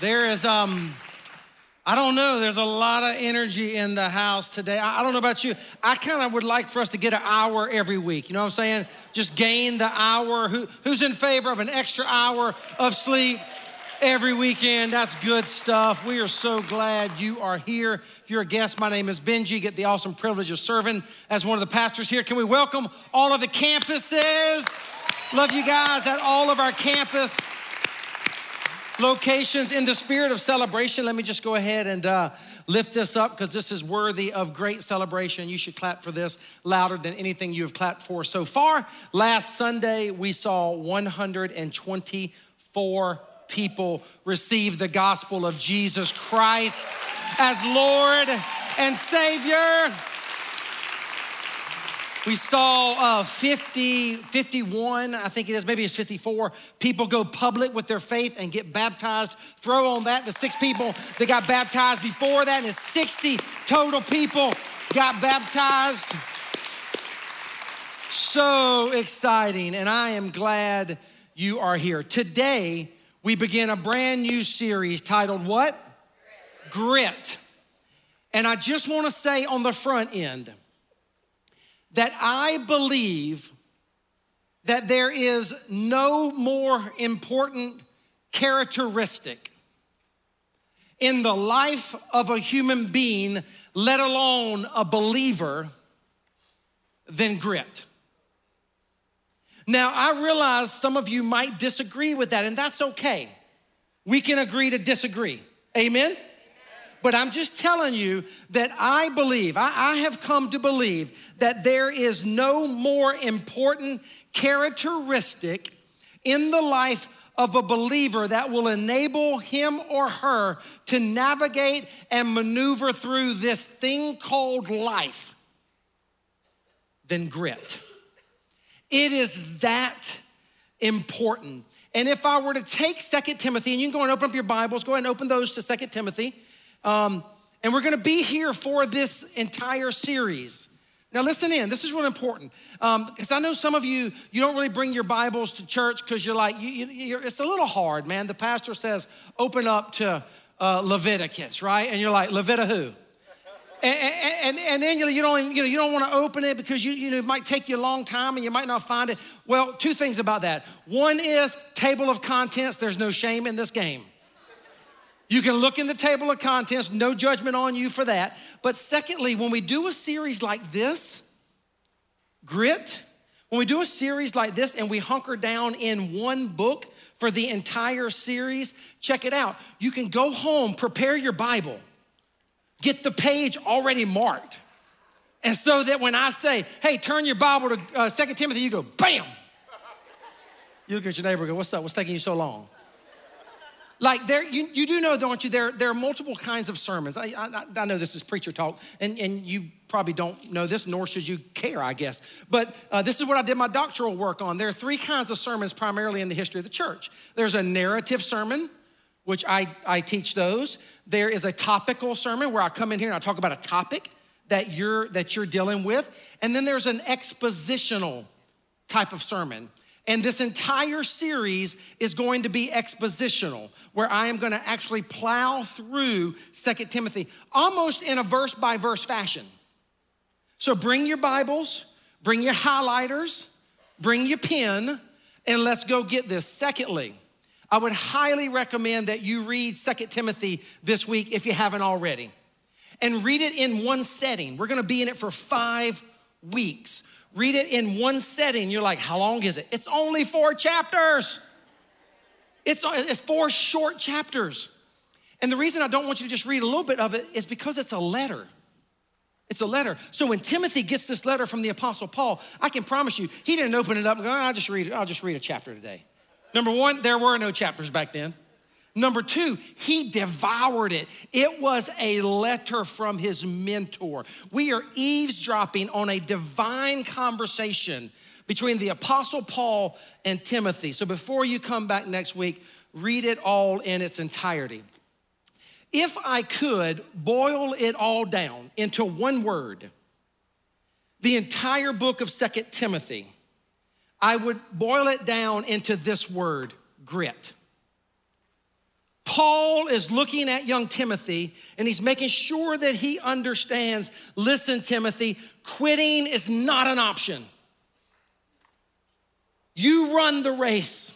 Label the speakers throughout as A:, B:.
A: There is, um, I don't know, there's a lot of energy in the house today. I, I don't know about you. I kind of would like for us to get an hour every week. You know what I'm saying? Just gain the hour. Who, who's in favor of an extra hour of sleep? Every weekend, that's good stuff. We are so glad you are here. If you're a guest, my name is Benji. Get the awesome privilege of serving as one of the pastors here. Can we welcome all of the campuses? Love you guys at all of our campus locations in the spirit of celebration. Let me just go ahead and uh, lift this up because this is worthy of great celebration. You should clap for this louder than anything you have clapped for so far. Last Sunday, we saw 124 people receive the gospel of Jesus Christ as Lord and Savior. We saw uh, 50, 51, I think it is, maybe it's 54 people go public with their faith and get baptized. Throw on that the six people that got baptized before that, and it's 60 total people got baptized. So exciting, and I am glad you are here. Today, we begin a brand new series titled What? Grit. Grit. And I just want to say on the front end, that I believe that there is no more important characteristic in the life of a human being, let alone a believer, than grit. Now, I realize some of you might disagree with that, and that's okay. We can agree to disagree. Amen? But I'm just telling you that I believe, I, I, have come to believe that there is no more important characteristic in the life of a believer that will enable him or her to navigate and maneuver through this thing called life than grit. It is that important. And if I were to take Second Timothy, and you can go and open up your Bibles, go ahead and open those to Second Timothy. Um, and we're gonna be here for this entire series. Now, listen in, this is really important. Because um, I know some of you, you don't really bring your Bibles to church because you're like, you, you, it's a little hard, man. The pastor says, open up to uh, Leviticus, right? And you're like, Levita who? And, and, and, then you don't, you know, you don't want to open it because you, you know, it might take you a long time and you might not find it. Well, two things about that. One is table of contents, there's no shame in this game. You can look in the table of contents, no judgment on you for that. But secondly, when we do a series like this, grit, when we do a series like this and we hunker down in one book for the entire series, check it out. You can go home, prepare your Bible, get the page already marked. And so that when I say, hey, turn your Bible to uh, 2 Timothy, you go, bam. You look at your neighbor and go, what's up? What's taking you so long? Like there, you, you do know, don't you? There, there are multiple kinds of sermons. I, I, I know this is preacher talk, and, and you probably don't know this, nor should you care, I guess. But uh, this is what I did my doctoral work on. There are three kinds of sermons primarily in the history of the church. There's a narrative sermon, which I, I teach those. There is a topical sermon where I come in here and I talk about a topic that you're that you're dealing with, and then there's an expositional type of sermon. And this entire series is going to be expositional, where I am going to actually plow through Second Timothy almost in a verse by verse fashion. So bring your Bibles, bring your highlighters, bring your pen, and let's go get this. Secondly, I would highly recommend that you read Second Timothy this week if you haven't already. And read it in one setting. We're gonna be in it for five weeks read it in one setting. You're like, how long is it? It's only four chapters. It's, it's four short chapters. And the reason I don't want you to just read a little bit of it is because it's a letter. It's a letter. So when Timothy gets this letter from the Apostle Paul, I can promise you, he didn't open it up and go, ah, I'll just read it. I'll just read a chapter today. Number one, there were no chapters back then. Number two, he devoured it. It was a letter from his mentor. We are eavesdropping on a divine conversation between the Apostle Paul and Timothy. So before you come back next week, read it all in its entirety. If I could boil it all down into one word, the entire book of Second Timothy, I would boil it down into this word grit. Paul is looking at young Timothy and he's making sure that he understands listen, Timothy, quitting is not an option. You run the race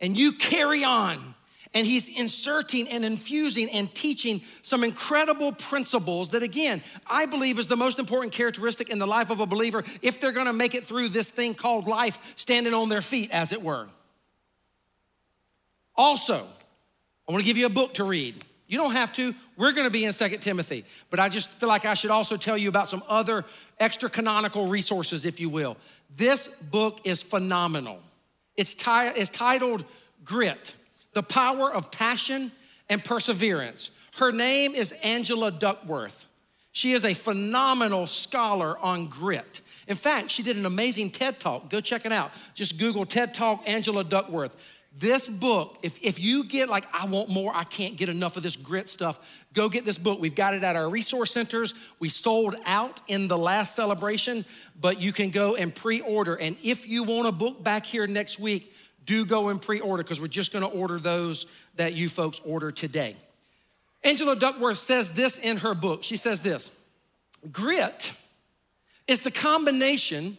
A: and you carry on. And he's inserting and infusing and teaching some incredible principles that, again, I believe is the most important characteristic in the life of a believer if they're gonna make it through this thing called life, standing on their feet, as it were. Also, I wanna give you a book to read. You don't have to. We're going to be in Second Timothy, but I just feel like I should also tell you about some other extra canonical resources, if you will. This book is phenomenal. It's, it's titled Grit The Power of Passion and Perseverance. Her name is Angela Duckworth. She is a phenomenal scholar on grit. In fact, she did an amazing TED talk. Go check it out. Just Google TED Talk Angela Duckworth. This book, if, if you get like, I want more, I can't get enough of this grit stuff, go get this book. We've got it at our resource centers. We sold out in the last celebration, but you can go and pre order. And if you want a book back here next week, do go and pre order because we're just gonna order those that you folks order today. Angela Duckworth says this in her book. She says this Grit is the combination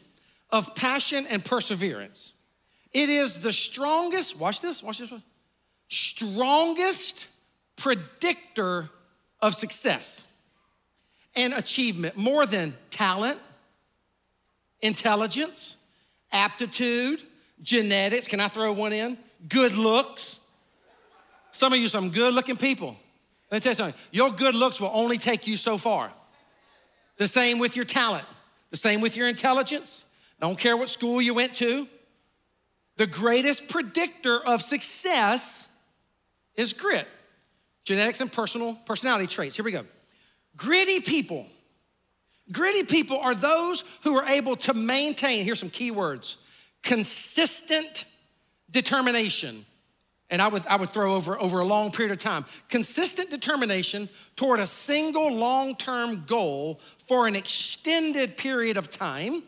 A: of passion and perseverance. It is the strongest, watch this, watch this one, strongest predictor of success and achievement more than talent, intelligence, aptitude, genetics. Can I throw one in? Good looks. Some of you, some good looking people. Let me tell you something. Your good looks will only take you so far. The same with your talent, the same with your intelligence. Don't care what school you went to. The greatest predictor of success is grit, genetics and personal personality traits. Here we go. Gritty people. Gritty people are those who are able to maintain, here's some key words consistent determination. And I would, I would throw over, over a long period of time consistent determination toward a single long term goal for an extended period of time,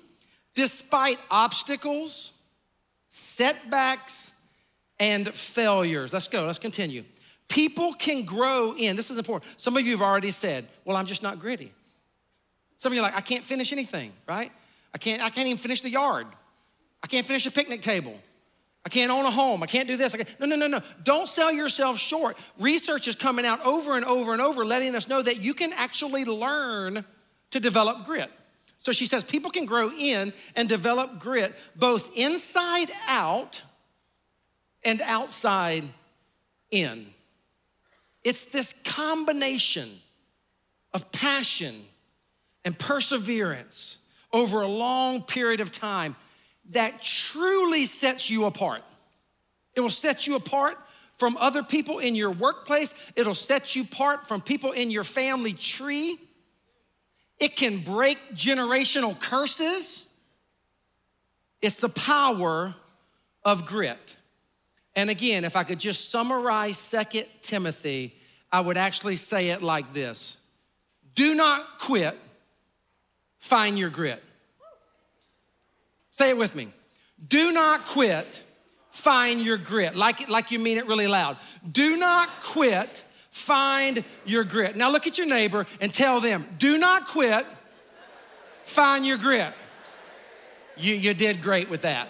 A: despite obstacles, setbacks, and failures. Let's go, let's continue. People can grow in, this is important. Some of you have already said, Well, I'm just not gritty. Some of you are like, I can't finish anything, right? I can't, I can't even finish the yard. I can't finish a picnic table. I can't own a home. I can't do this. I Can't. No, no, no, no. Don't sell yourself short. Research is coming out over and over and over, letting us know that you can actually learn to develop grit. So she says people can grow in and develop grit both inside out and outside in. It's this combination of passion and perseverance over a long period of time that truly sets you apart. It will set you apart from other people in your workplace, it'll set you apart from people in your family tree. It can break generational curses. It's the power of grit. And again, if I could just summarize Second Timothy, I would actually say it like this Do not quit, find your grit. Say it with me. Do not quit, find your grit. Like, like you mean it really loud. Do not quit, find your grit. Now look at your neighbor and tell them, do not quit, find your grit. You, you did great with that.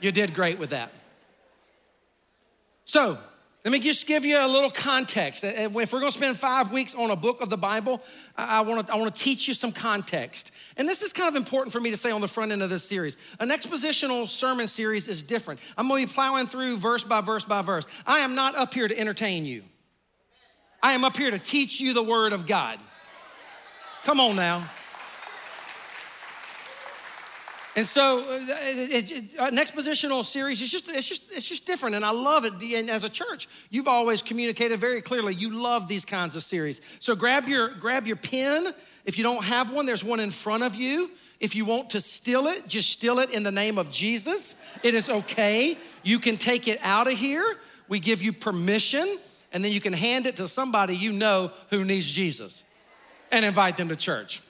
A: You did great with that. So, let me just give you a little context. Uh, uh, if we're gonna spend five weeks on a book of the Bible, I wanna, I wanna teach you some context. And this is kind of important for me to say on the front end of this series. An expositional sermon series is different. I'm gonna be plowing through verse by verse by verse. I am not up here to entertain you. I am up here to teach you the Word of God. Come on now. And so, uh, it, it, an expositional series is just it's just it's just different, and I love it. And as a church, you've always communicated very clearly you love these kinds of series. So grab your grab your pen. If you don't have one, there's one in front of you. If you want to steal it, just steal it in the name of Jesus. It is okay. You can take it out of here. We give you permission and then you can hand it to somebody you know who needs Jesus and invite them to church.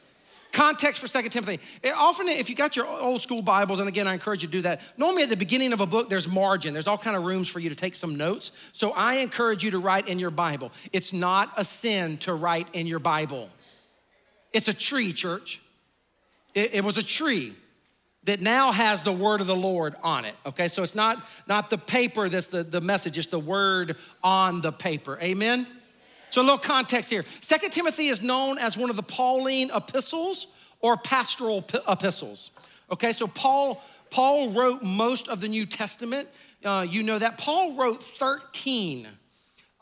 A: Context for Second Timothy. It often, if you got your old school Bibles, and again, I encourage you to do that. Normally, at the beginning of a book, there's margin. There's all kind of rooms for you to take some notes. So I encourage you to write in your Bible. It's not a sin to write in your Bible. It's a tree, church. It, it was a tree that now has the word of the Lord on it. Okay, so it's not not the paper that's the, the message, it's the word on the paper. Amen. So, a little context here. Second Timothy is known as one of the Pauline epistles or pastoral epistles. Okay, so Paul Paul wrote most of the New Testament. Uh, you know that Paul wrote 13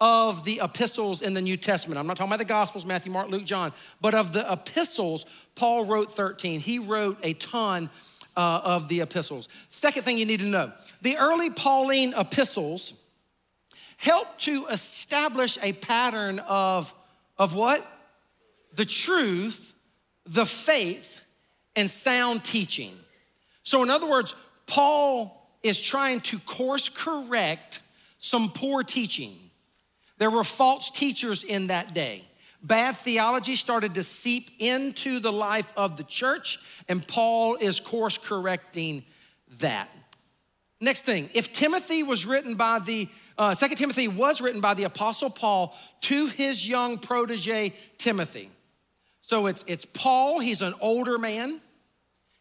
A: of the epistles in the New Testament. I'm not talking about the Gospels, Matthew, Mark, Luke, John, but of the epistles, Paul wrote 13. He wrote a ton uh, of the epistles. Second thing you need to know the early Pauline epistles help to establish a pattern of, of what? The truth, the faith, and sound teaching. So, in other words, Paul is trying to course correct some poor teaching. There were false teachers in that day. Bad theology started to seep into the life of the church, and Paul is course correcting that. Next thing, if Timothy was written by the, uh, 2 Timothy was written by the Apostle Paul to his young protege, Timothy. So it's, it's Paul, he's an older man.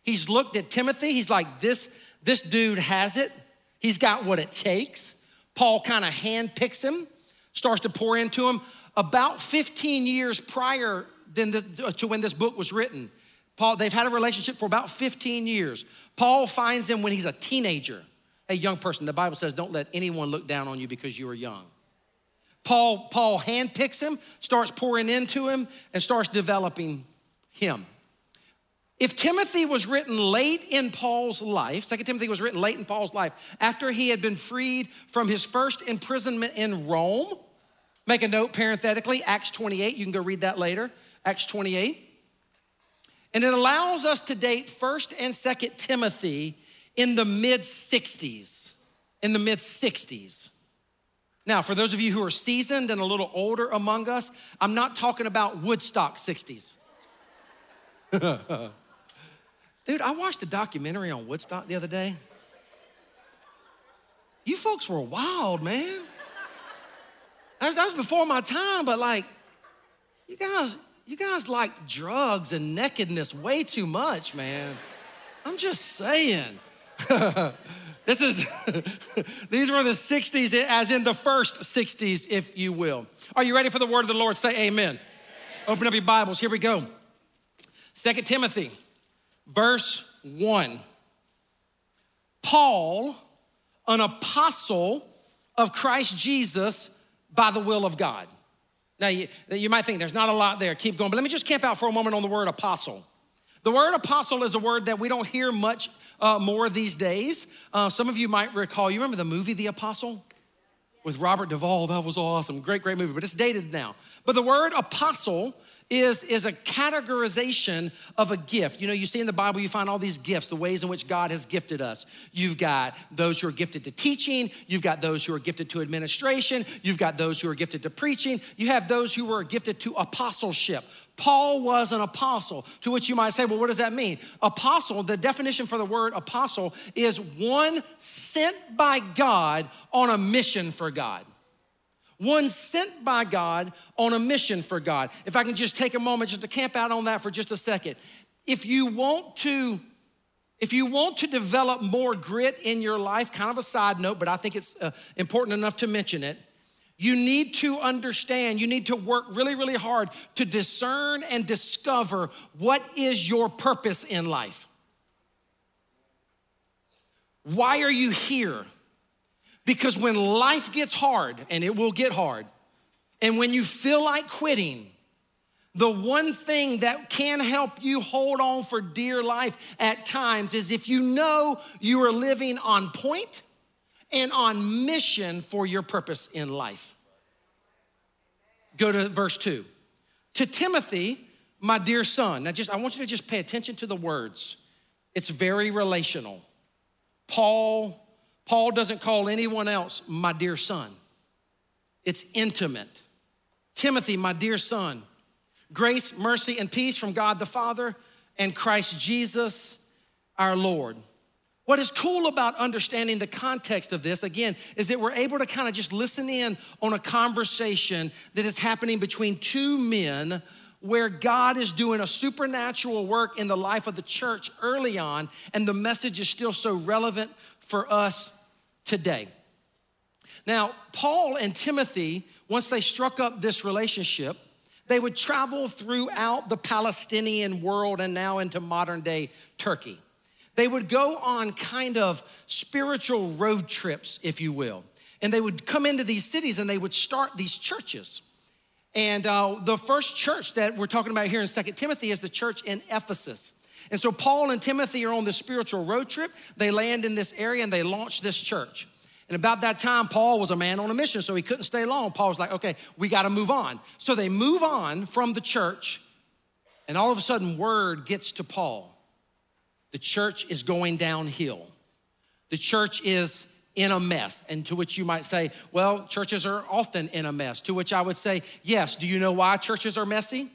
A: He's looked at Timothy, he's like, this, this dude has it. He's got what it takes. Paul kind of handpicks him, starts to pour into him. About 15 years prior than the, to when this book was written, Paul, they've had a relationship for about 15 years. Paul finds him when he's a teenager. A young person, the Bible says, don't let anyone look down on you because you are young. Paul, Paul handpicks him, starts pouring into him, and starts developing him. If Timothy was written late in Paul's life, 2 Timothy was written late in Paul's life, after he had been freed from his first imprisonment in Rome, make a note parenthetically, Acts 28, you can go read that later, Acts 28. And it allows us to date 1st and 2nd Timothy in the mid 60s. In the mid 60s. Now, for those of you who are seasoned and a little older among us, I'm not talking about Woodstock 60s. Dude, I watched a documentary on Woodstock the other day. You folks were wild, man. That was before my time, but like, you guys, you guys like drugs and nakedness way too much, man. I'm just saying. this is, these were the 60s, as in the first 60s, if you will. Are you ready for the word of the Lord? Say amen. amen. Open up your Bibles. Here we go. Second Timothy, verse 1. Paul, an apostle of Christ Jesus by the will of God. Now, you, you might think there's not a lot there. Keep going. But let me just camp out for a moment on the word apostle. The word apostle is a word that we don't hear much uh, more these days. Uh, some of you might recall, you remember the movie The Apostle? With Robert Duvall, that was awesome. Great, great movie, but it's dated now. But the word apostle is, is a categorization of a gift. You know, you see in the Bible, you find all these gifts, the ways in which God has gifted us. You've got those who are gifted to teaching, you've got those who are gifted to administration, you've got those who are gifted to preaching, you have those who are gifted to apostleship. Paul was an apostle, to which you might say, well, what does that mean? Apostle, the definition for the word apostle is one sent by God on a mission for God one sent by God on a mission for God. If I can just take a moment just to camp out on that for just a second. If you want to if you want to develop more grit in your life, kind of a side note, but I think it's uh, important enough to mention it, you need to understand, you need to work really, really hard to discern and discover what is your purpose in life. Why are you here? Because when life gets hard, and it will get hard, and when you feel like quitting, the one thing that can help you hold on for dear life at times is if you know you are living on point and on mission for your purpose in life. Go to verse 2. To Timothy, my dear son. Now just I want you to just pay attention to the words. It's very relational. Paul Paul doesn't call anyone else my dear son, it's intimate. Timothy, my dear son, grace, mercy, and peace from God the Father and Christ Jesus our Lord. What is cool about understanding the context of this, again, is that we're able to kind of just listen in on a conversation that is happening between two men where God is doing a supernatural work in the life of the church early on, and the message is still so relevant for us today. Now, Paul and Timothy, once they struck up this relationship, they would travel throughout the Palestinian world and now into modern day Turkey. They would go on kind of spiritual road trips, if you will. And they would come into these cities and they would start these churches. And uh, the first church that we're talking about here in Second Timothy is the church in Ephesus. And so Paul and Timothy are on this spiritual road trip. They land in this area and they launch this church. And about that time, Paul was a man on a mission, so he couldn't stay long. Paul was like, okay, we got to move on. So they move on from the church, and all of a sudden, word gets to Paul. The church is going downhill. The church is in a mess. And to which you might say, well, churches are often in a mess. To which I would say, yes. Do you know why churches are messy?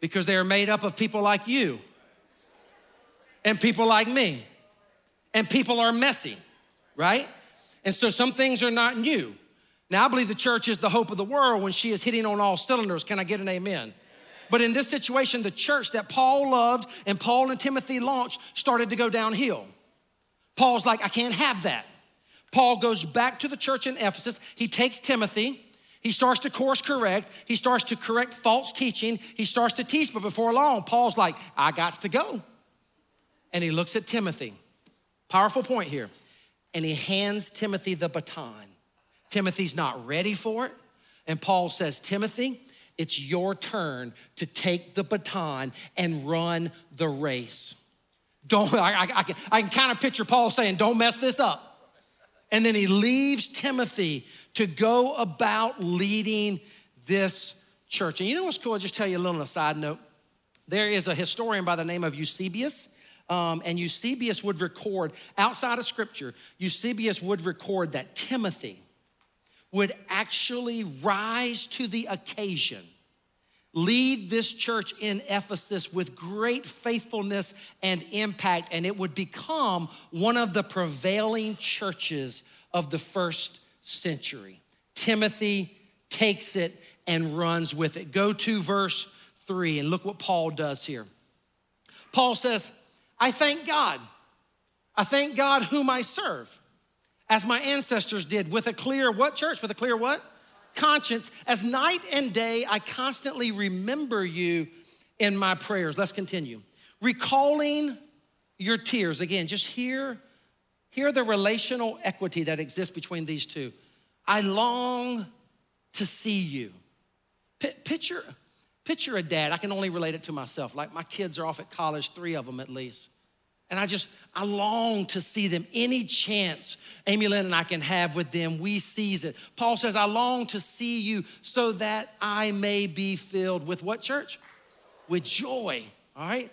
A: Because they are made up of people like you and people like me. And people are messy, right? And so some things are not new. Now, I believe the church is the hope of the world when she is hitting on all cylinders. Can I get an amen? But in this situation, the church that Paul loved and Paul and Timothy launched started to go downhill. Paul's like, I can't have that. Paul goes back to the church in Ephesus. He takes Timothy. He starts to course correct. He starts to correct false teaching. He starts to teach, but before long, Paul's like, I got to go. And he looks at Timothy. Powerful point here. And he hands Timothy the baton. Timothy's not ready for it. And Paul says, Timothy, it's your turn to take the baton and run the race. Don't, I, I, I can, I can kind of picture Paul saying, Don't mess this up. And then he leaves Timothy to go about leading this church. And you know what's cool? I'll just tell you a little on a side note. There is a historian by the name of Eusebius. Um, and Eusebius would record, outside of scripture, Eusebius would record that Timothy would actually rise to the occasion lead this church in Ephesus with great faithfulness and impact, and it would become one of the prevailing churches of the first century. Timothy takes it and runs with it. Go to verse three and look what Paul does here. Paul says, I thank God. I thank God whom I serve, as my ancestors did, with a clear what church? With a clear what? Conscience, as night and day, I constantly remember you in my prayers. Let's continue. Recalling your tears. Again, just hear, hear the relational equity that exists between these two. I long to see you. P- picture, picture a dad. I can only relate it to myself. Like my kids are off at college, three of them at least. And I just, I long to see them. Any chance Amy Lynn and I can have with them, we seize it. Paul says, I long to see you so that I may be filled with what, church? With joy, all right?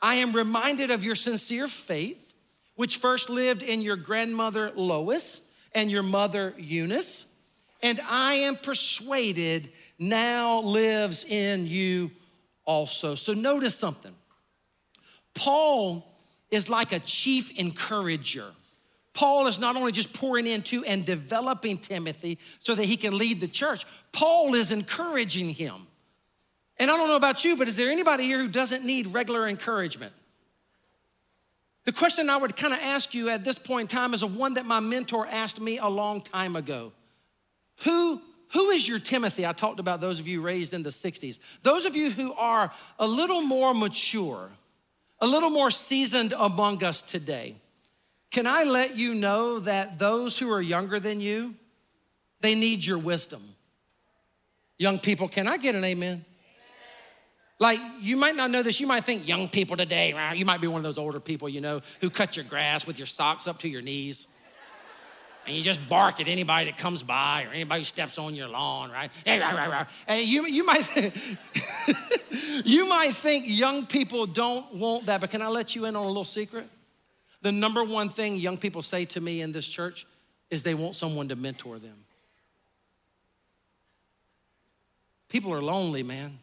A: I am reminded of your sincere faith, which first lived in your grandmother Lois and your mother Eunice, and I am persuaded now lives in you also. So notice something. Paul is like a chief encourager. Paul is not only just pouring into and developing Timothy so that he can lead the church, Paul is encouraging him. And I don't know about you, but is there anybody here who doesn't need regular encouragement? The question I would kind of ask you at this point in time is a one that my mentor asked me a long time ago. Who, who is your Timothy? I talked about those of you raised in the 60s. Those of you who are a little more mature, a little more seasoned among us today, can I let you know that those who are younger than you, they need your wisdom? Young people, can I get an amen? Like, you might not know this. You might think young people today, you might be one of those older people, you know, who cut your grass with your socks up to your knees. And you just bark at anybody that comes by or anybody who steps on your lawn, right? Hey, you, you might You might think young people don't want that, but can I let you in on a little secret? The number one thing young people say to me in this church is they want someone to mentor them. People are lonely, man.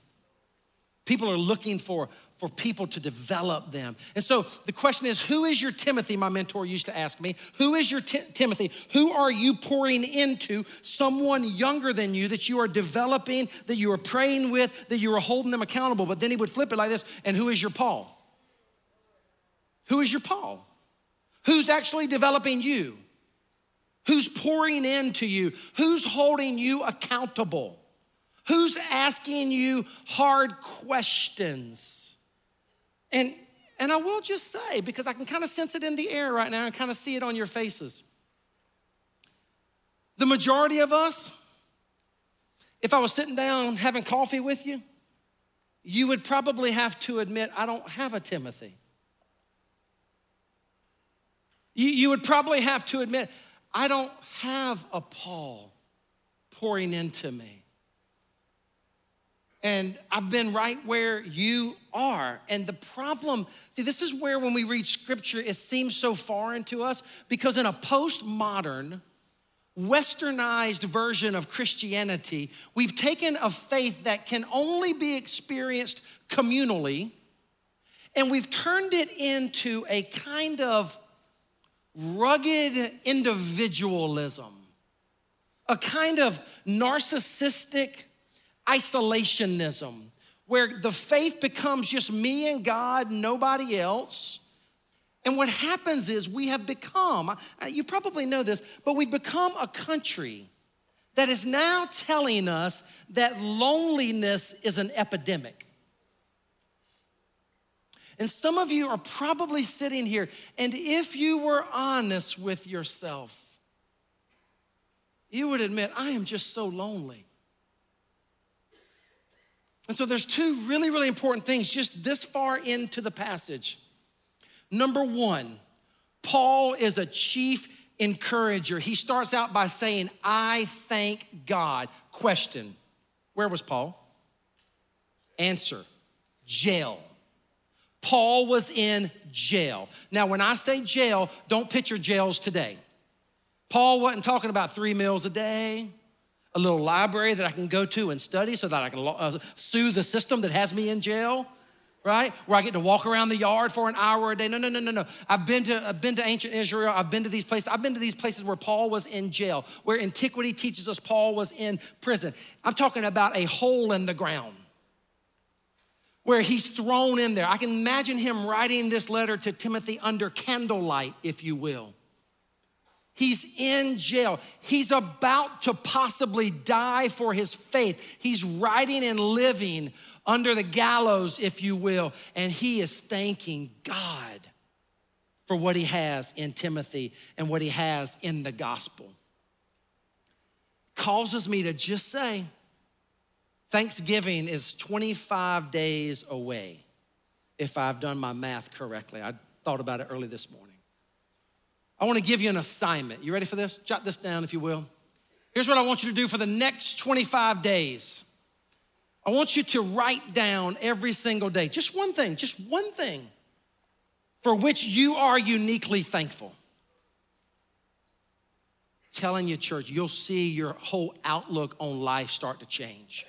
A: People are looking for, for people to develop them. And so the question is who is your Timothy? My mentor used to ask me. Who is your T- Timothy? Who are you pouring into? Someone younger than you that you are developing, that you are praying with, that you are holding them accountable. But then he would flip it like this and who is your Paul? Who is your Paul? Who's actually developing you? Who's pouring into you? Who's holding you accountable? Who's asking you hard questions? And, and I will just say, because I can kind of sense it in the air right now and kind of see it on your faces. The majority of us, if I was sitting down having coffee with you, you would probably have to admit, I don't have a Timothy. You, you would probably have to admit, I don't have a Paul pouring into me. And I've been right where you are. And the problem, see, this is where when we read scripture, it seems so foreign to us because in a postmodern, westernized version of Christianity, we've taken a faith that can only be experienced communally and we've turned it into a kind of rugged individualism, a kind of narcissistic isolationism, where the faith becomes just me and God, nobody else. And what happens is we have become, uh, you probably know this, but we've become a country that is now telling us that loneliness is an epidemic. And some of you are probably sitting here, and if you were honest with yourself, you would admit, I am just so lonely. And so there's two really, really important things just this far into the passage. Number one, Paul is a chief encourager. He starts out by saying, I thank God. Question Where was Paul? Answer Jail. Paul was in jail. Now, when I say jail, don't picture jails today. Paul wasn't talking about three meals a day, a little library that I can go to and study so that I can uh, sue the system that has me in jail, right? Where I get to walk around the yard for an hour a day. No, no, no, no, no. I've been to, I've been to ancient Israel. I've been to these places. I've been to these places where Paul was in jail, where antiquity teaches us Paul was in prison. I'm talking about a hole in the ground where he's thrown in there. I can imagine him writing this letter to Timothy under candlelight, if you will. He's in jail. He's about to possibly die for his faith. He's writing and living under the gallows, if you will, and he is thanking God for what he has in Timothy and what he has in the gospel. Causes me to just say, Thanksgiving is 25 days away, if I've done my math correctly. I thought about it early this morning. I want to give you an assignment. You ready for this? Jot this down, if you will. Here's what I want you to do for the next 25 days. I want you to write down every single day, just one thing, just one thing for which you are uniquely thankful. Telling you, church, you'll see your whole outlook on life start to change.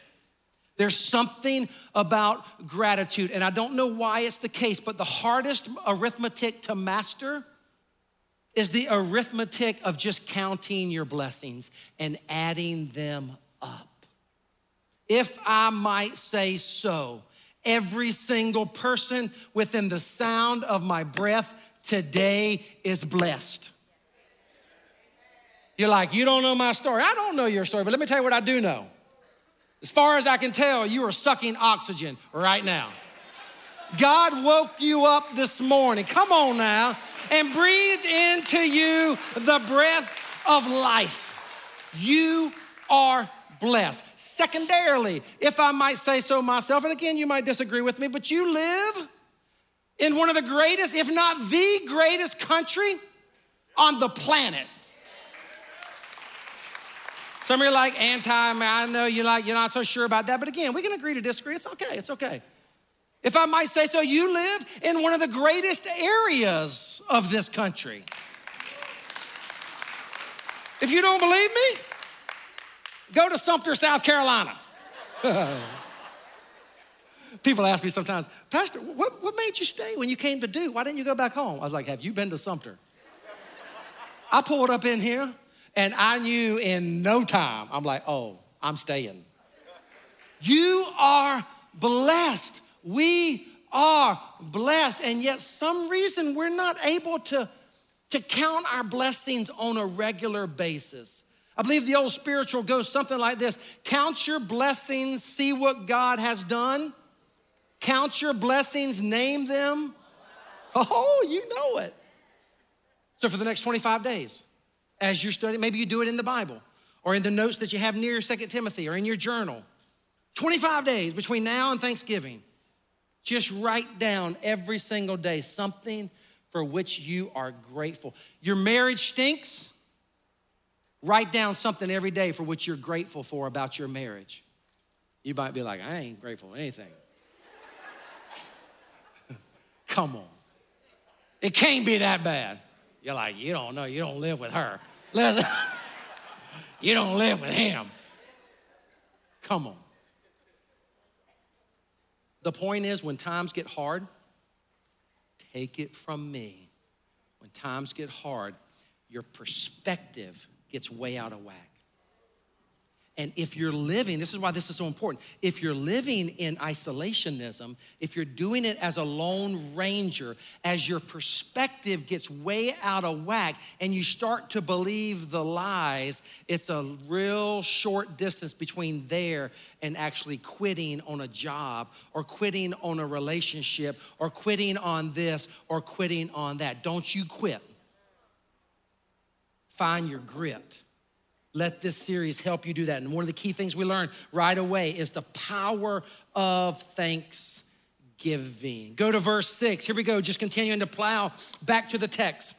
A: There's something about gratitude, and I don't know why it's the case, but the hardest arithmetic to master is the arithmetic of just counting your blessings and adding them up. If I might say so, every single person within the sound of my breath today is blessed. You're like, you don't know my story. I don't know your story, but let me tell you what I do know. As far as I can tell, you are sucking oxygen right now. God woke you up this morning, come on now, and breathed into you the breath of life. You are blessed. Secondarily, if I might say so myself, and again, you might disagree with me, but you live in one of the greatest, if not the greatest country on the planet. Some of you are like anti, I know you like, you're not so sure about that, but again, we can agree to disagree. It's okay, it's okay. If I might say so, you live in one of the greatest areas of this country. If you don't believe me, go to Sumter, South Carolina. People ask me sometimes, Pastor, what, what made you stay when you came to Duke? Why didn't you go back home? I was like, Have you been to Sumter? I pulled up in here and I knew in no time, I'm like, Oh, I'm staying. You are blessed. We are blessed. And yet, some reason we're not able to, to count our blessings on a regular basis. I believe the old spiritual goes something like this Count your blessings, see what God has done. Count your blessings, name them. Oh, you know it. So, for the next 25 days, as you're studying, maybe you do it in the Bible or in the notes that you have near Second Timothy or in your journal. 25 days between now and Thanksgiving. Just write down every single day something for which you are grateful. Your marriage stinks. Write down something every day for which you're grateful for about your marriage. You might be like, I ain't grateful for anything. Come on. It can't be that bad. You're like, you don't know, you don't live with her. you don't live with him. Come on. The point is, when times get hard, take it from me. When times get hard, your perspective gets way out of whack. And if you're living, this is why this is so important. If you're living in isolationism, if you're doing it as a lone ranger, as your perspective gets way out of whack and you start to believe the lies, it's a real short distance between there and actually quitting on a job or quitting on a relationship or quitting on this or quitting on that. Don't you quit. Find your grit let this series help you do that. And one of the key things we learn right away is the power of thanksgiving. Go to verse six. Here we go, just continuing to plow back to the text.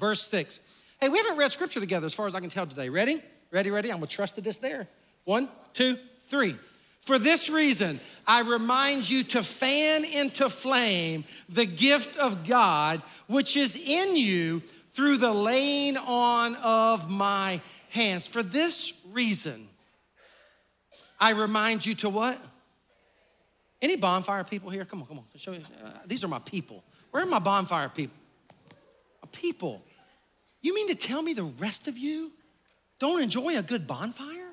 A: Verse six. Hey, we haven't read scripture together as far as I can tell today. Ready? Ready, ready? I'm gonna trust that it's there. One, two, three. For this reason, I remind you to fan into flame the gift of God which is in you through the laying on of my hands. For this reason, I remind you to what? Any bonfire people here? Come on, come on. Show you. Uh, these are my people. Where are my bonfire people? My people. You mean to tell me the rest of you don't enjoy a good bonfire?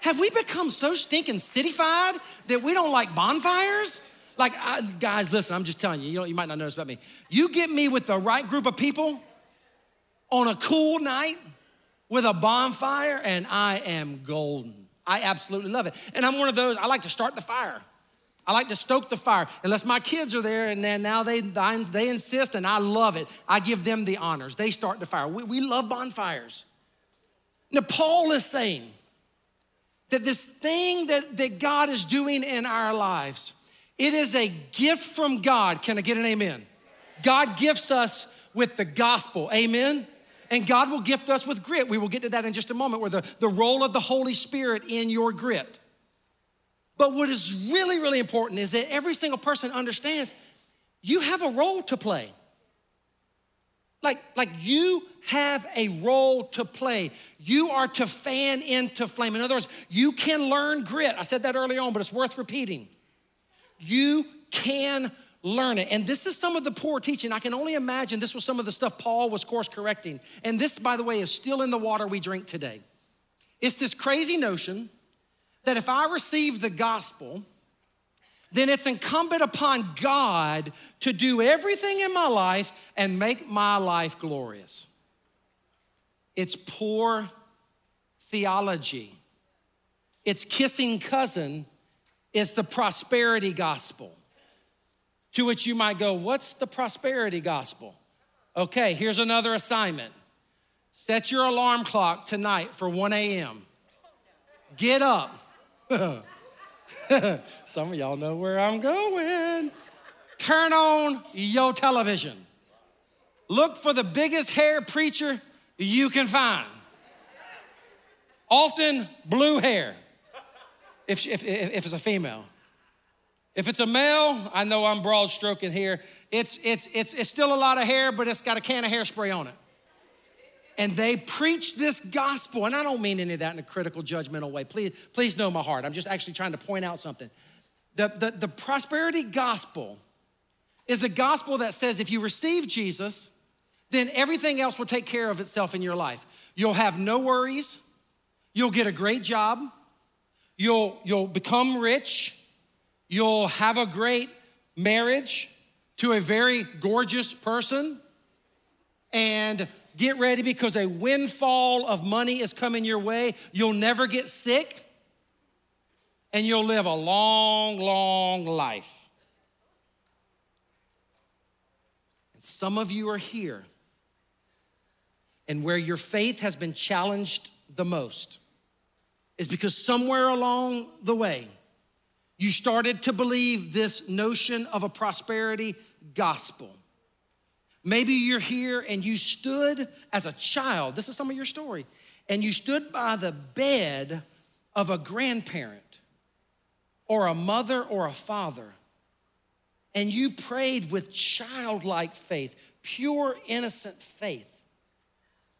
A: Have we become so stinking cityfied that we don't like bonfires? Like, I, guys, listen, I'm just telling you, you know, you might not notice about me. You get me with the right group of people on a cool night with a bonfire, and I am golden. I absolutely love it. And I'm one of those, I like to start the fire. I like to stoke the fire. Unless my kids are there and then now they, they insist and I love it. I give them the honors. They start the fire. We, we love bonfires. Now, Paul is saying that this thing that, that God is doing in our lives, it is a gift from God. Can I get an amen? God gifts us with the gospel. Amen? And God will gift us with grit. We will get to that in just a moment, where the, the role of the Holy Spirit in your grit. But what is really, really important is that every single person understands you have a role to play. Like, like you have a role to play. You are to fan into flame. In other words, you can learn grit. I said that early on, but it's worth repeating. You can learn it. And this is some of the poor teaching. I can only imagine this was some of the stuff Paul was course correcting. And this, by the way, is still in the water we drink today. It's this crazy notion that if I receive the gospel, then it's incumbent upon God to do everything in my life and make my life glorious. It's poor theology. Its kissing cousin is the prosperity gospel. To which you might go, What's the prosperity gospel? Okay, here's another assignment. Set your alarm clock tonight for 1 a.m. Get up. Some of y'all know where I'm going. Turn on your television. Look for the biggest hair preacher you can find. Often blue hair, if, if, if it's a female. If it's a male, I know I'm broad stroking here. It's, it's, it's, it's still a lot of hair, but it's got a can of hairspray on it. And they preach this gospel, and I don't mean any of that in a critical, judgmental way. Please, please know my heart. I'm just actually trying to point out something. The, the, the prosperity gospel is a gospel that says if you receive Jesus, then everything else will take care of itself in your life. You'll have no worries, you'll get a great job, you'll, you'll become rich, you'll have a great marriage to a very gorgeous person, and get ready because a windfall of money is coming your way. You'll never get sick, and you'll live a long, long life. And some of you are here, and where your faith has been challenged the most is because somewhere along the way, you started to believe this notion of a prosperity gospel. Maybe you're here and you stood as a child, this is some of your story, and you stood by the bed of a grandparent or a mother or a father, and you prayed with childlike faith, pure, innocent faith,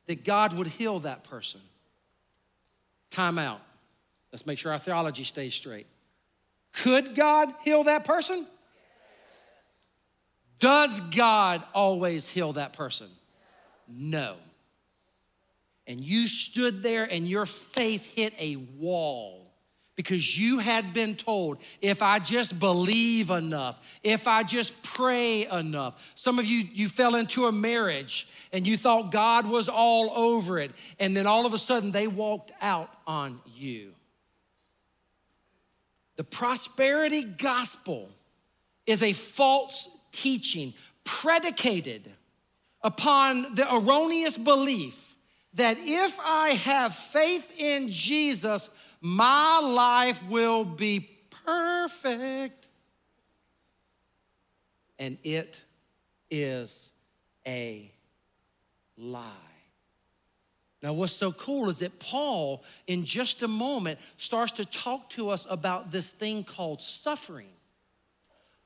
A: that God would heal that person. Time out. Let's make sure our theology stays straight. Could God heal that person? Does God always heal that person? No. And you stood there and your faith hit a wall because you had been told if I just believe enough, if I just pray enough. Some of you, you fell into a marriage and you thought God was all over it, and then all of a sudden they walked out on you. The prosperity gospel is a false teaching predicated upon the erroneous belief that if I have faith in Jesus, my life will be perfect. And it is a lie. Now, what's so cool is that Paul, in just a moment, starts to talk to us about this thing called suffering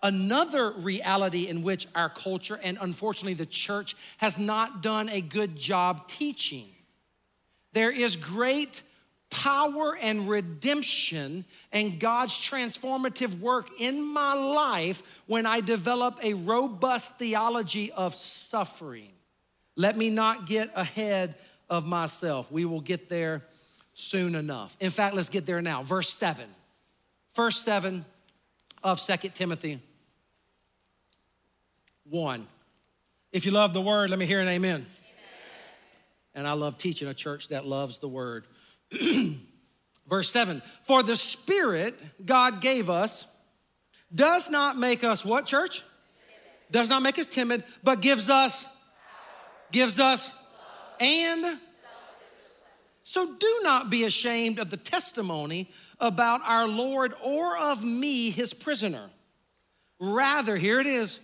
A: another reality in which our culture and unfortunately the church has not done a good job teaching. There is great power and redemption and God's transformative work in my life when I develop a robust theology of suffering. Let me not get ahead of myself. We will get there soon enough. In fact, let's get there now. Verse 7. Verse 7 of Second Timothy 1. If you love the word, let me hear an amen. amen. And I love teaching a church that loves the word. Verse 7 For the Spirit God gave us does not make us what, church? Does not make us timid, but gives us, gives us, and so do not be ashamed of the testimony about our Lord or of me, his prisoner. Rather, here it is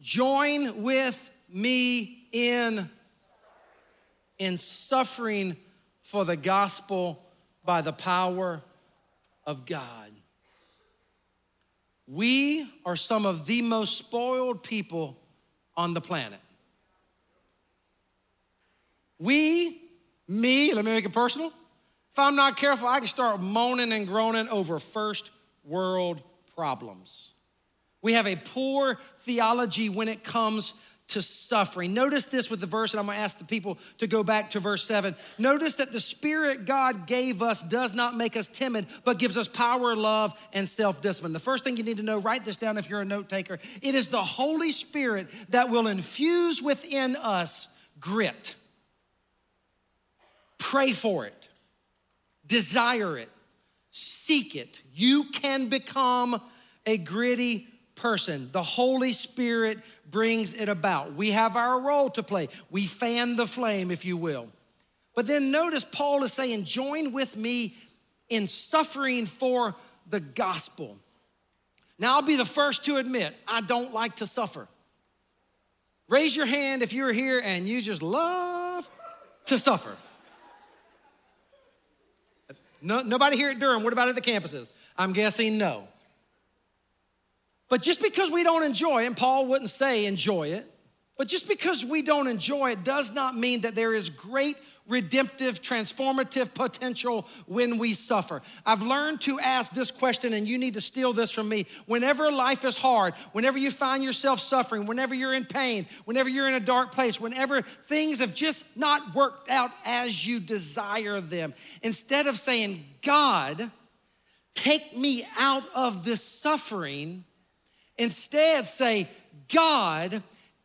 A: join with me in, in suffering for the gospel by the power of God. We are some of the most spoiled people on the planet. We, me, let me make it personal. If I'm not careful, I can start moaning and groaning over first world problems. We have a poor theology when it comes to suffering. Notice this with the verse, and I'm gonna ask the people to go back to verse seven. Notice that the Spirit God gave us does not make us timid, but gives us power, love, and self discipline. The first thing you need to know, write this down if you're a note taker. It is the Holy Spirit that will infuse within us grit. Pray for it, desire it, seek it. You can become a gritty person. The Holy Spirit brings it about. We have our role to play. We fan the flame, if you will. But then notice Paul is saying, join with me in suffering for the gospel. Now, I'll be the first to admit, I don't like to suffer. Raise your hand if you're here and you just love to suffer. No, nobody here at Durham. What about at the campuses? I'm guessing no. But just because we don't enjoy, and Paul wouldn't say enjoy it, but just because we don't enjoy it does not mean that there is great redemptive, transformative potential when we suffer. I've learned to ask this question, and you need to steal this from me. Whenever life is hard, whenever you find yourself suffering, whenever you're in pain, whenever you're in a dark place, whenever things have just not worked out as you desire them, instead of saying, God, take me out of this suffering, instead say, God,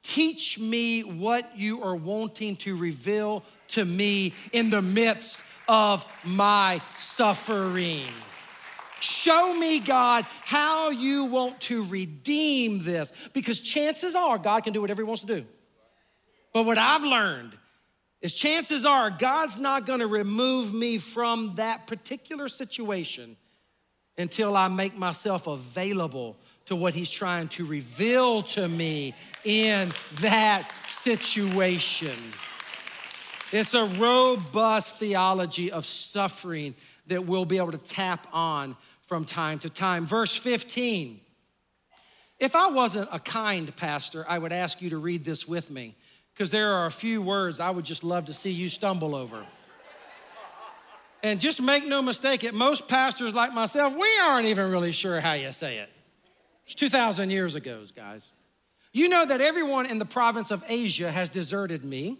A: Teach me what you are wanting to reveal to me in the midst of my suffering. Show me, God, how you want to redeem this. Because chances are God can do whatever He wants to do. But what I've learned is chances are God's not gonna remove me from that particular situation until I make myself available to what he's trying to reveal to me in that situation. It's a robust theology of suffering that we'll be able to tap on from time to time. Verse 15. If I wasn't a kind pastor, I would ask you to read this with me because there are a few words I would just love to see you stumble over. And just make no mistake, at most pastors like myself, we aren't even really sure how you say it. It's 2,000 years ago, guys. You know that everyone in the province of Asia has deserted me,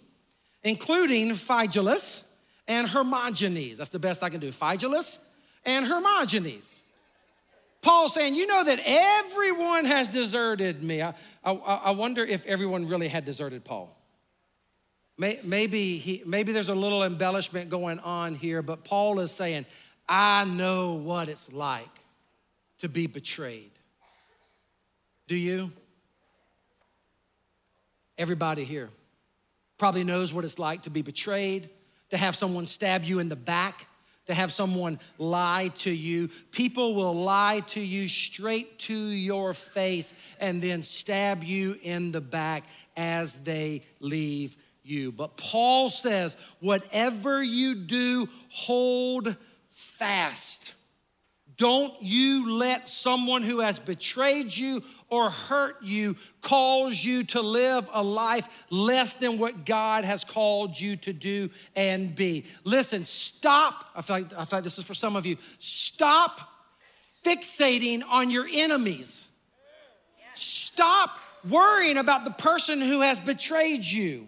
A: including Phygelus and Hermogenes. That's the best I can do. Phygelus and Hermogenes. Paul saying, You know that everyone has deserted me. I, I, I wonder if everyone really had deserted Paul. Maybe, he, maybe there's a little embellishment going on here, but Paul is saying, I know what it's like to be betrayed. Do you? Everybody here probably knows what it's like to be betrayed, to have someone stab you in the back, to have someone lie to you. People will lie to you straight to your face and then stab you in the back as they leave you. But Paul says, whatever you do, hold fast. Don't you let someone who has betrayed you or hurt you cause you to live a life less than what God has called you to do and be. Listen, stop. I feel like, I feel like this is for some of you. Stop fixating on your enemies. Stop worrying about the person who has betrayed you.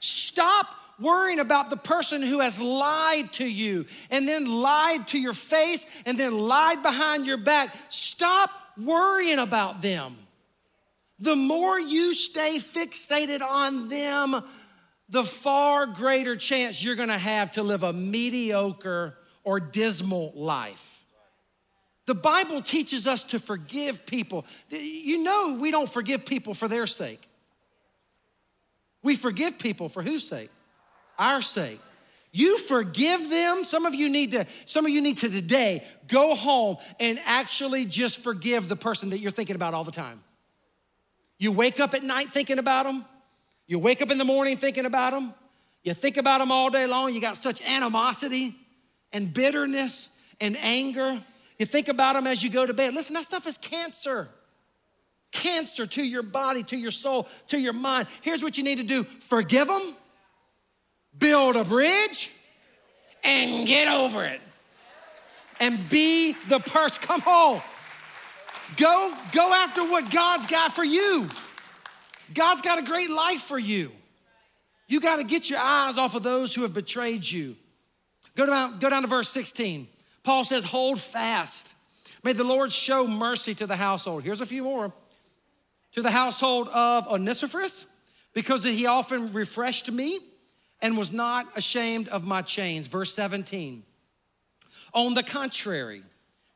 A: Stop worrying about the person who has lied to you and then lied to your face and then lied behind your back. Stop worrying about them. The more you stay fixated on them, the far greater chance you're gonna have to live a mediocre or dismal life. The Bible teaches us to forgive people. You know, we don't forgive people for their sake. We forgive people for whose sake? Our sake. You forgive them. Some of you need to, some of you need to today go home and actually just forgive the person that you're thinking about all the time. You wake up at night thinking about them. You wake up in the morning thinking about them. You think about them all day long. You got such animosity and bitterness and anger. You think about them as you go to bed. Listen, that stuff is cancer. Cancer to your body, to your soul, to your mind. Here's what you need to do forgive them build a bridge, and get over it. And be the person. Come on. Go, go after what God's got for you. God's got a great life for you. You got to get your eyes off of those who have betrayed you. Go down, go down to verse 16. Paul says, Hold fast. May the Lord show mercy to the household. Here's a few more. To the household of Onesiphorus, because he often refreshed me and was not ashamed of my chains. Verse 17. On the contrary,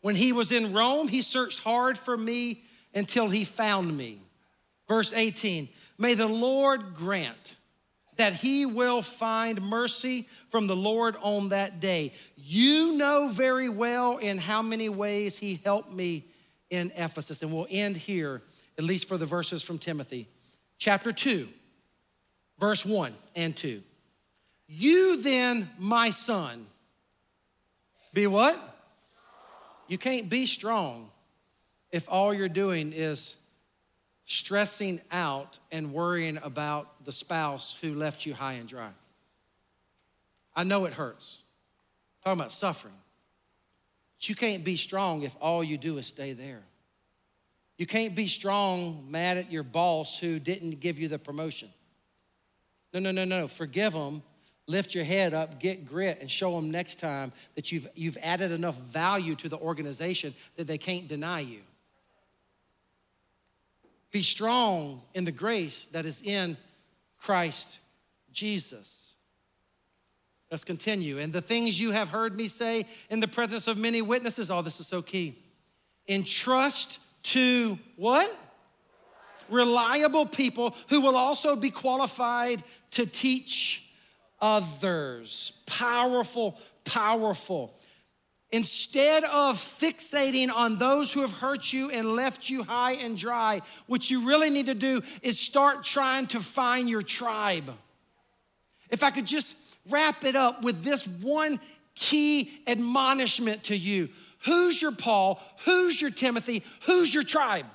A: when he was in Rome, he searched hard for me until he found me. Verse 18. May the Lord grant that he will find mercy from the Lord on that day. You know very well in how many ways he helped me in Ephesus. And we'll end here, at least for the verses from Timothy. Chapter 2, verse 1 and 2. You then, my son, be what? You can't be strong if all you're doing is stressing out and worrying about the spouse who left you high and dry. I know it hurts. talking about suffering. But you can't be strong if all you do is stay there. You can't be strong mad at your boss who didn't give you the promotion. No, no, no, no. Forgive them, lift your head up, get grit, and show them next time that you've, you've added enough value to the organization that they can't deny you. Be strong in the grace that is in Christ Jesus. Let's continue. And the things you have heard me say in the presence of many witnesses, oh, this is so key. Entrust to what? Reliable people who will also be qualified to teach others. Powerful, powerful. Instead of fixating on those who have hurt you and left you high and dry, what you really need to do is start trying to find your tribe. If I could just wrap it up with this one key admonishment to you who's your Paul? Who's your Timothy? Who's your tribe?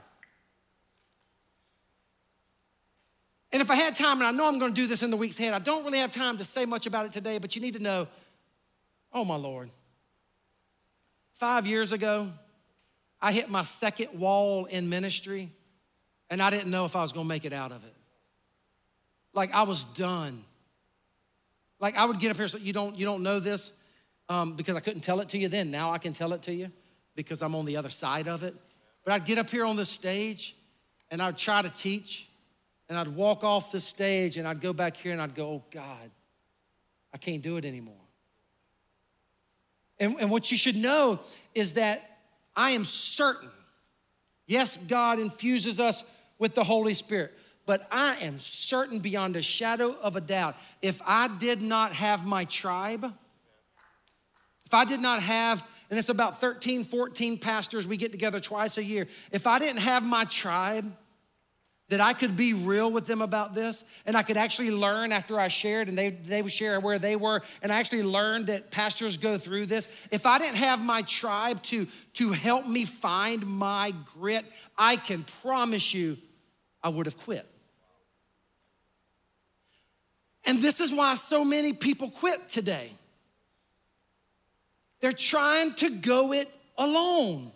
A: And if I had time, and I know I'm going to do this in the weeks ahead, I don't really have time to say much about it today, but you need to know oh, my Lord. Five years ago, I hit my second wall in ministry, and I didn't know if I was gonna make it out of it. Like I was done. Like I would get up here, so you don't, you don't know this um, because I couldn't tell it to you then. Now I can tell it to you because I'm on the other side of it. But I'd get up here on this stage and I'd try to teach, and I'd walk off the stage and I'd go back here and I'd go, oh God, I can't do it anymore. And, and what you should know is that I am certain, yes, God infuses us with the Holy Spirit, but I am certain beyond a shadow of a doubt, if I did not have my tribe, if I did not have, and it's about 13, 14 pastors, we get together twice a year. If I didn't have my tribe, that I could be real with them about this and I could actually learn after I shared and they, they would share where they were and I actually learned that pastors go through this. If I didn't have my tribe to, to help me find my grit, I can promise you I would have quit. And this is why so many people quit today. They're trying to go it alone.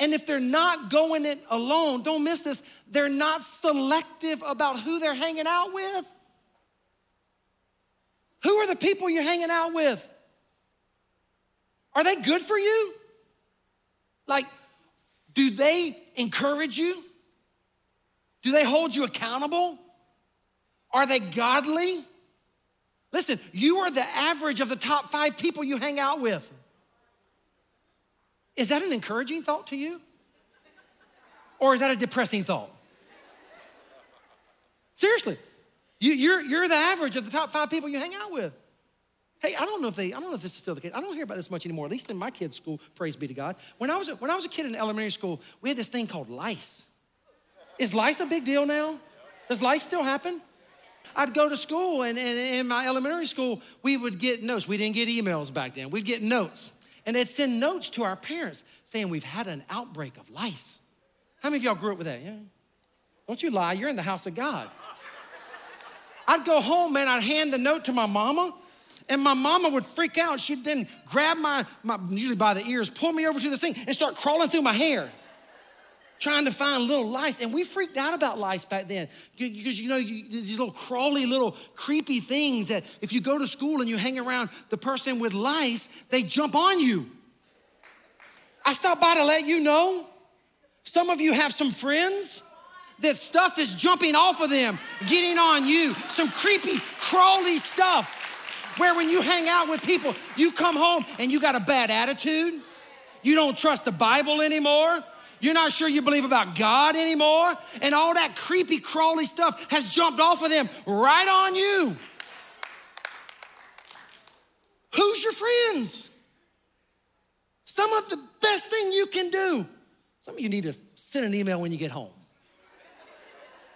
A: And if they're not going it alone, don't miss this, they're not selective about who they're hanging out with. Who are the people you're hanging out with? Are they good for you? Like, do they encourage you? Do they hold you accountable? Are they godly? Listen, you are the average of the top five people you hang out with. Is that an encouraging thought to you? Or is that a depressing thought? Seriously, you, you're, you're the average of the top five people you hang out with. Hey, I don't know if they, I don't know if this is still the case. I don't hear about this much anymore, at least in my kids' school, praise be to God. When I was a, when I was a kid in elementary school, we had this thing called lice. Is lice a big deal now? Does lice still happen? I'd go to school, and, and in my elementary school, we would get notes. We didn't get emails back then. We'd get notes and they'd send notes to our parents saying, We've had an outbreak of lice. How many of y'all grew up with that? Yeah. Don't you lie, you're in the house of God. I'd go home, man, I'd hand the note to my mama, and my mama would freak out. She'd then grab my, my usually by the ears, pull me over to the thing, and start crawling through my hair trying to find little lice. And we freaked out about lice back then because, you know, you, these little crawly, little creepy things that if you go to school and you hang around the person with lice, they jump on you. I stopped by to let you know some of you have some friends that stuff is jumping off of them, getting on you. Some creepy, crawly stuff where when you hang out with people, you come home and you got a bad attitude. You don't trust the Bible anymore. You're not sure you believe about God anymore, and all that creepy, crawly stuff has jumped off of them right on you. Who's your friends? Some of the best thing you can do. Some of you need to send an email when you get home.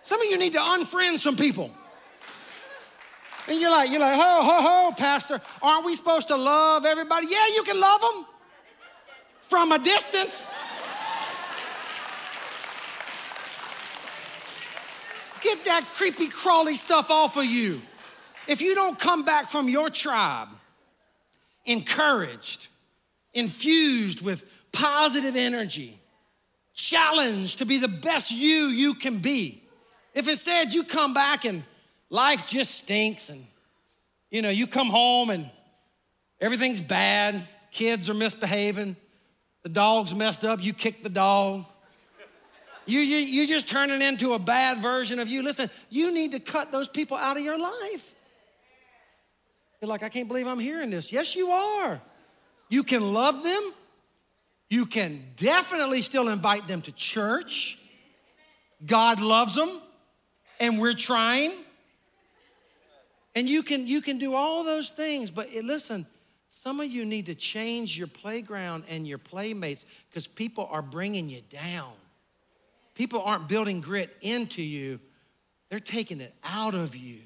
A: Some of you need to unfriend some people. And you're like, you're like, ho, ho, ho, Pastor, aren't we supposed to love everybody? Yeah, you can love them from a distance. Get that creepy, crawly stuff off of you. If you don't come back from your tribe encouraged, infused with positive energy, challenged to be the best you you can be, if instead you come back and life just stinks and you know, you come home and everything's bad, kids are misbehaving, the dog's messed up, you kick the dog. You, you, you're just turning into a bad version of you. Listen, you need to cut those people out of your life. You're like, I can't believe I'm hearing this. Yes, you are. You can love them. You can definitely still invite them to church. God loves them, and we're trying. And you can, you can do all those things, but it, listen, some of you need to change your playground and your playmates because people are bringing you down. People aren't building grit into you, they're taking it out of you.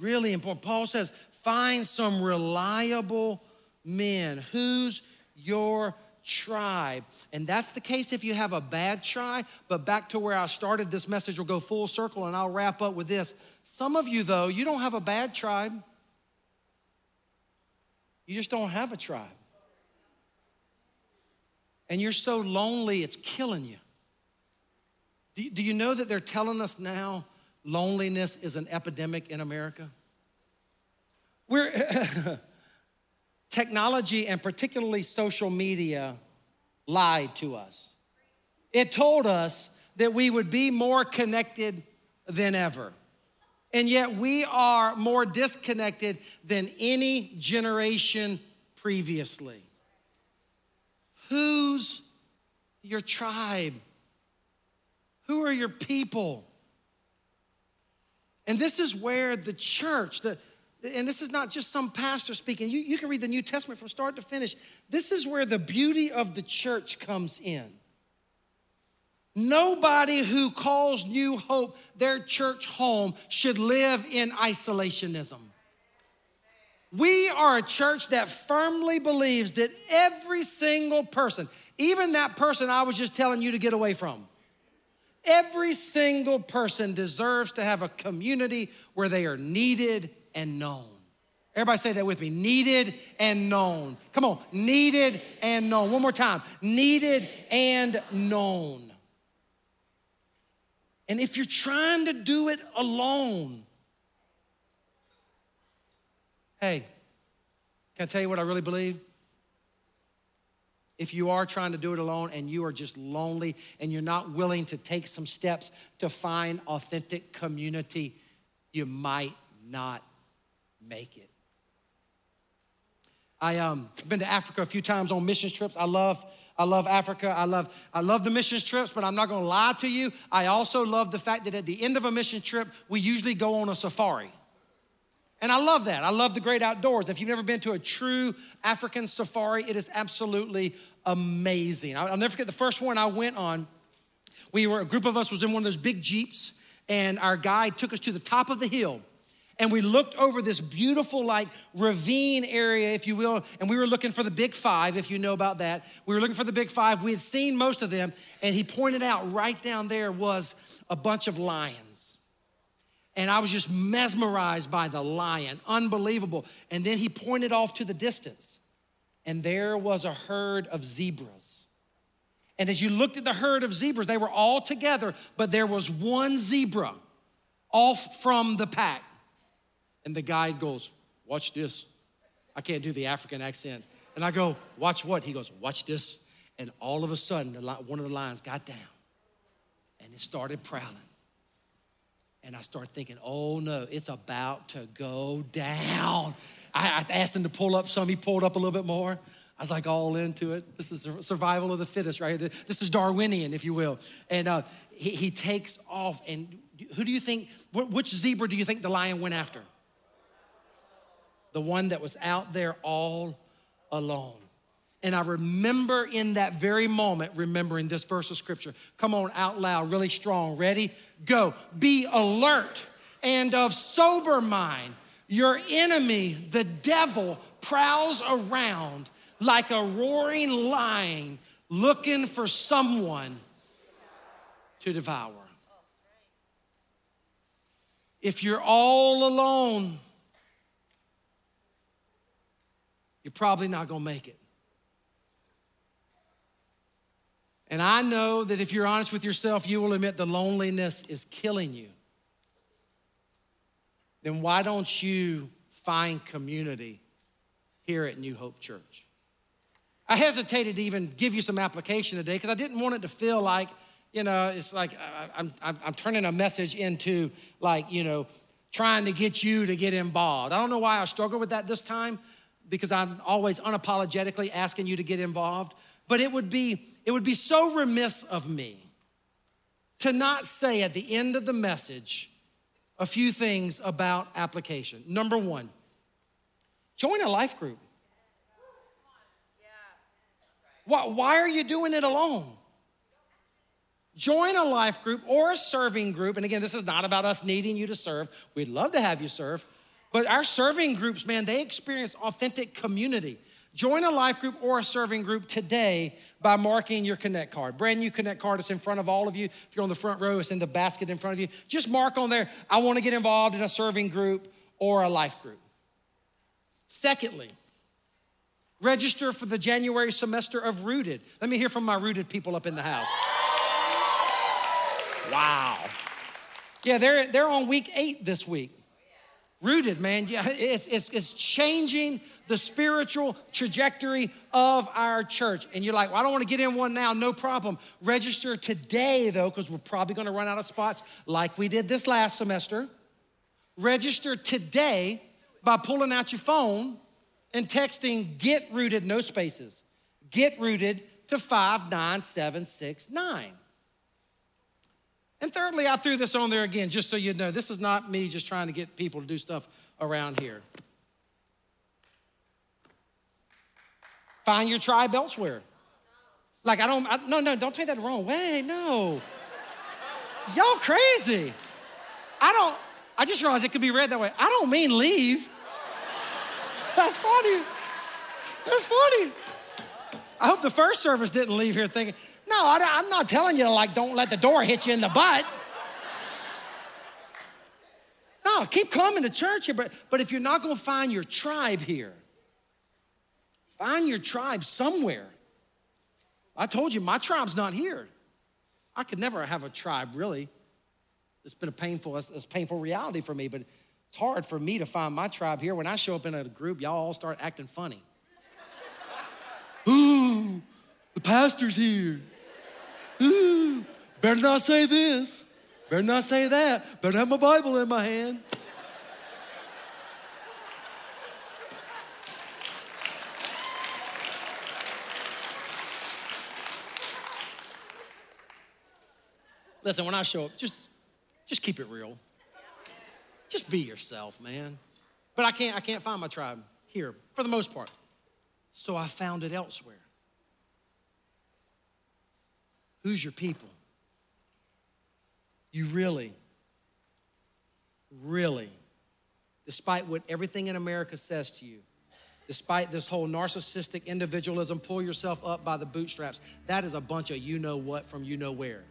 A: Really important. Paul says, find some reliable men. Who's your tribe? And that's the case if you have a bad tribe. But back to where I started, this message will go full circle, and I'll wrap up with this. Some of you, though, you don't have a bad tribe, you just don't have a tribe. And you're so lonely, it's killing you. Do, you know that they're telling us now loneliness is an epidemic in America? We're technology and particularly social media lied to us. It told us that we would be more connected than ever. And yet we are more disconnected than any generation previously. Who's your tribe? Who are your people? And this is where the church, the, and this is not just some pastor speaking, you, you can read the New Testament from start to finish. This is where the beauty of the church comes in. Nobody who calls New Hope their church home should live in isolationism. We are a church that firmly believes that every single person, even that person I was just telling you to get away from, every single person deserves to have a community where they are needed and known. Everybody say that with me needed and known. Come on, needed and known. One more time needed and known. And if you're trying to do it alone, hey, can I tell you what I really believe? If you are trying to do it alone and you are just lonely and you're not willing to take some steps to find authentic community, you might not make it. I um been to Africa a few times on mission trips. I love I love Africa. I love, I love the mission trips, but I'm not gonna lie to you. I also love the fact that at the end of a mission trip, we usually go on a safari. And I love that. I love the great outdoors. If you've never been to a true African safari, it is absolutely amazing. I'll never forget the first one I went on. We were, a group of us was in one of those big Jeeps, and our guide took us to the top of the hill and we looked over this beautiful like ravine area if you will and we were looking for the big five if you know about that we were looking for the big five we had seen most of them and he pointed out right down there was a bunch of lions and i was just mesmerized by the lion unbelievable and then he pointed off to the distance and there was a herd of zebras and as you looked at the herd of zebras they were all together but there was one zebra off from the pack and the guide goes, Watch this. I can't do the African accent. And I go, Watch what? He goes, Watch this. And all of a sudden, one of the lions got down and it started prowling. And I start thinking, oh no, it's about to go down. I, I, asked him to pull up some, he pulled up a little bit more. I was like all into it. This is survival of the fittest, right? This is Darwinian, if you will. And uh, he, he, takes off. And who do you think, which zebra do you think the lion went after? the one that was out there all alone. And I remember in that very moment, remembering this verse of scripture. Come on, out loud, really strong. Ready? Go. Be alert and of sober mind. Your enemy, the devil, prowls around like a roaring lion looking for someone to devour. If you're all alone, you're probably not gonna make it. And I know that if you're honest with yourself, you will admit the loneliness is killing you. Then why don't you find community here at New Hope Church? I hesitated to even give you some application today because I didn't want it to feel like, you know, it's like I'm, I'm, I'm turning a message into like, you know, trying to get you to get involved. I don't know why I struggle with that this time because I'm always unapologetically asking you to get involved. But it would be, it would be so remiss of me to not say at the end of the message a few things about application. Number one, join a life group. Why, why are you doing it alone? Join a life group or a serving group. And again, this is not about us needing you to serve. We'd love to have you serve. But our serving groups, man, they experience authentic community. Join a life group or a serving group today by marking your Connect card. Brand new Connect card is in front of all of you. If you're on the front row, it's in the basket in front of you. Just mark on there, I want to get involved in a serving group or a life group. Secondly, register for the January semester of Rooted. Let me hear from my Rooted people up in the house. Wow. Yeah, they're, they're on week eight this week. Rooted, man. Yeah, it's, it's, it's changing the spiritual trajectory of our church. And you're like, well, I don't want to get in one now. No problem. Register today, though, because we're probably going to run out of spots like we did this last semester. Register today by pulling out your phone and texting get rooted, no spaces. Get rooted to 59769. And thirdly, I threw this on there again, just so you know, this is not me just trying to get people to do stuff around here. Find your tribe elsewhere. Like, I don't, I, no, no, don't take that the wrong way. No. Y'all crazy. I don't, I just realized it could be read that way. I don't mean leave. That's funny. That's funny. I hope the first service didn't leave here thinking, no, I, am not telling you, to like, don't let the door hit you in the butt. No, keep coming to church here, but, but if you're not gonna find your tribe here, find your tribe somewhere. I told you, my tribe's not here. I could never have a tribe, really. It's been a painful, it's, it's painful reality for me, but it's hard for me to find my tribe here. When I show up in a group, y'all all start acting funny. Ooh, the pastor's here. Better not say this. Better not say that. Better have my Bible in my hand. Listen, when I show up, just just keep it real. Just be yourself, man. But I can't I can't find my tribe here for the most part. So I found it elsewhere. Who's your people? You really, really, despite what everything in America says to you, despite this whole narcissistic individualism, pull yourself up by the bootstraps, that is a bunch of you know what from you know where.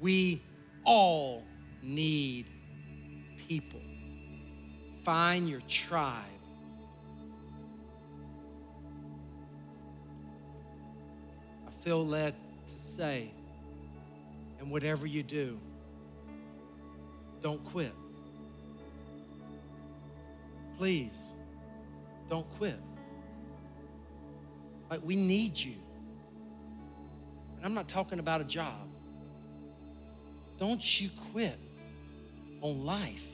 A: We all need people. Find your tribe. Feel led to say, and whatever you do, don't quit. Please, don't quit. Like, we need you. And I'm not talking about a job. Don't you quit on life.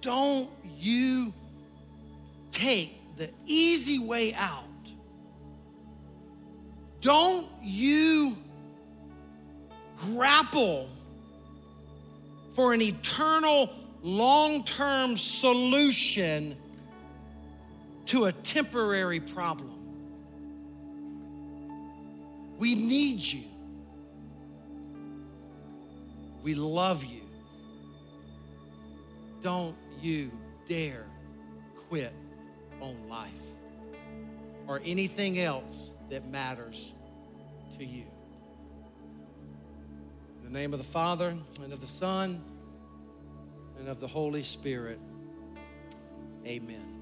A: Don't you take the easy way out don't you grapple for an eternal, long term solution to a temporary problem. We need you. We love you. Don't you dare quit on life or anything else that matters to you. In the name of the Father, and of the Son, and of the Holy Spirit. Amen.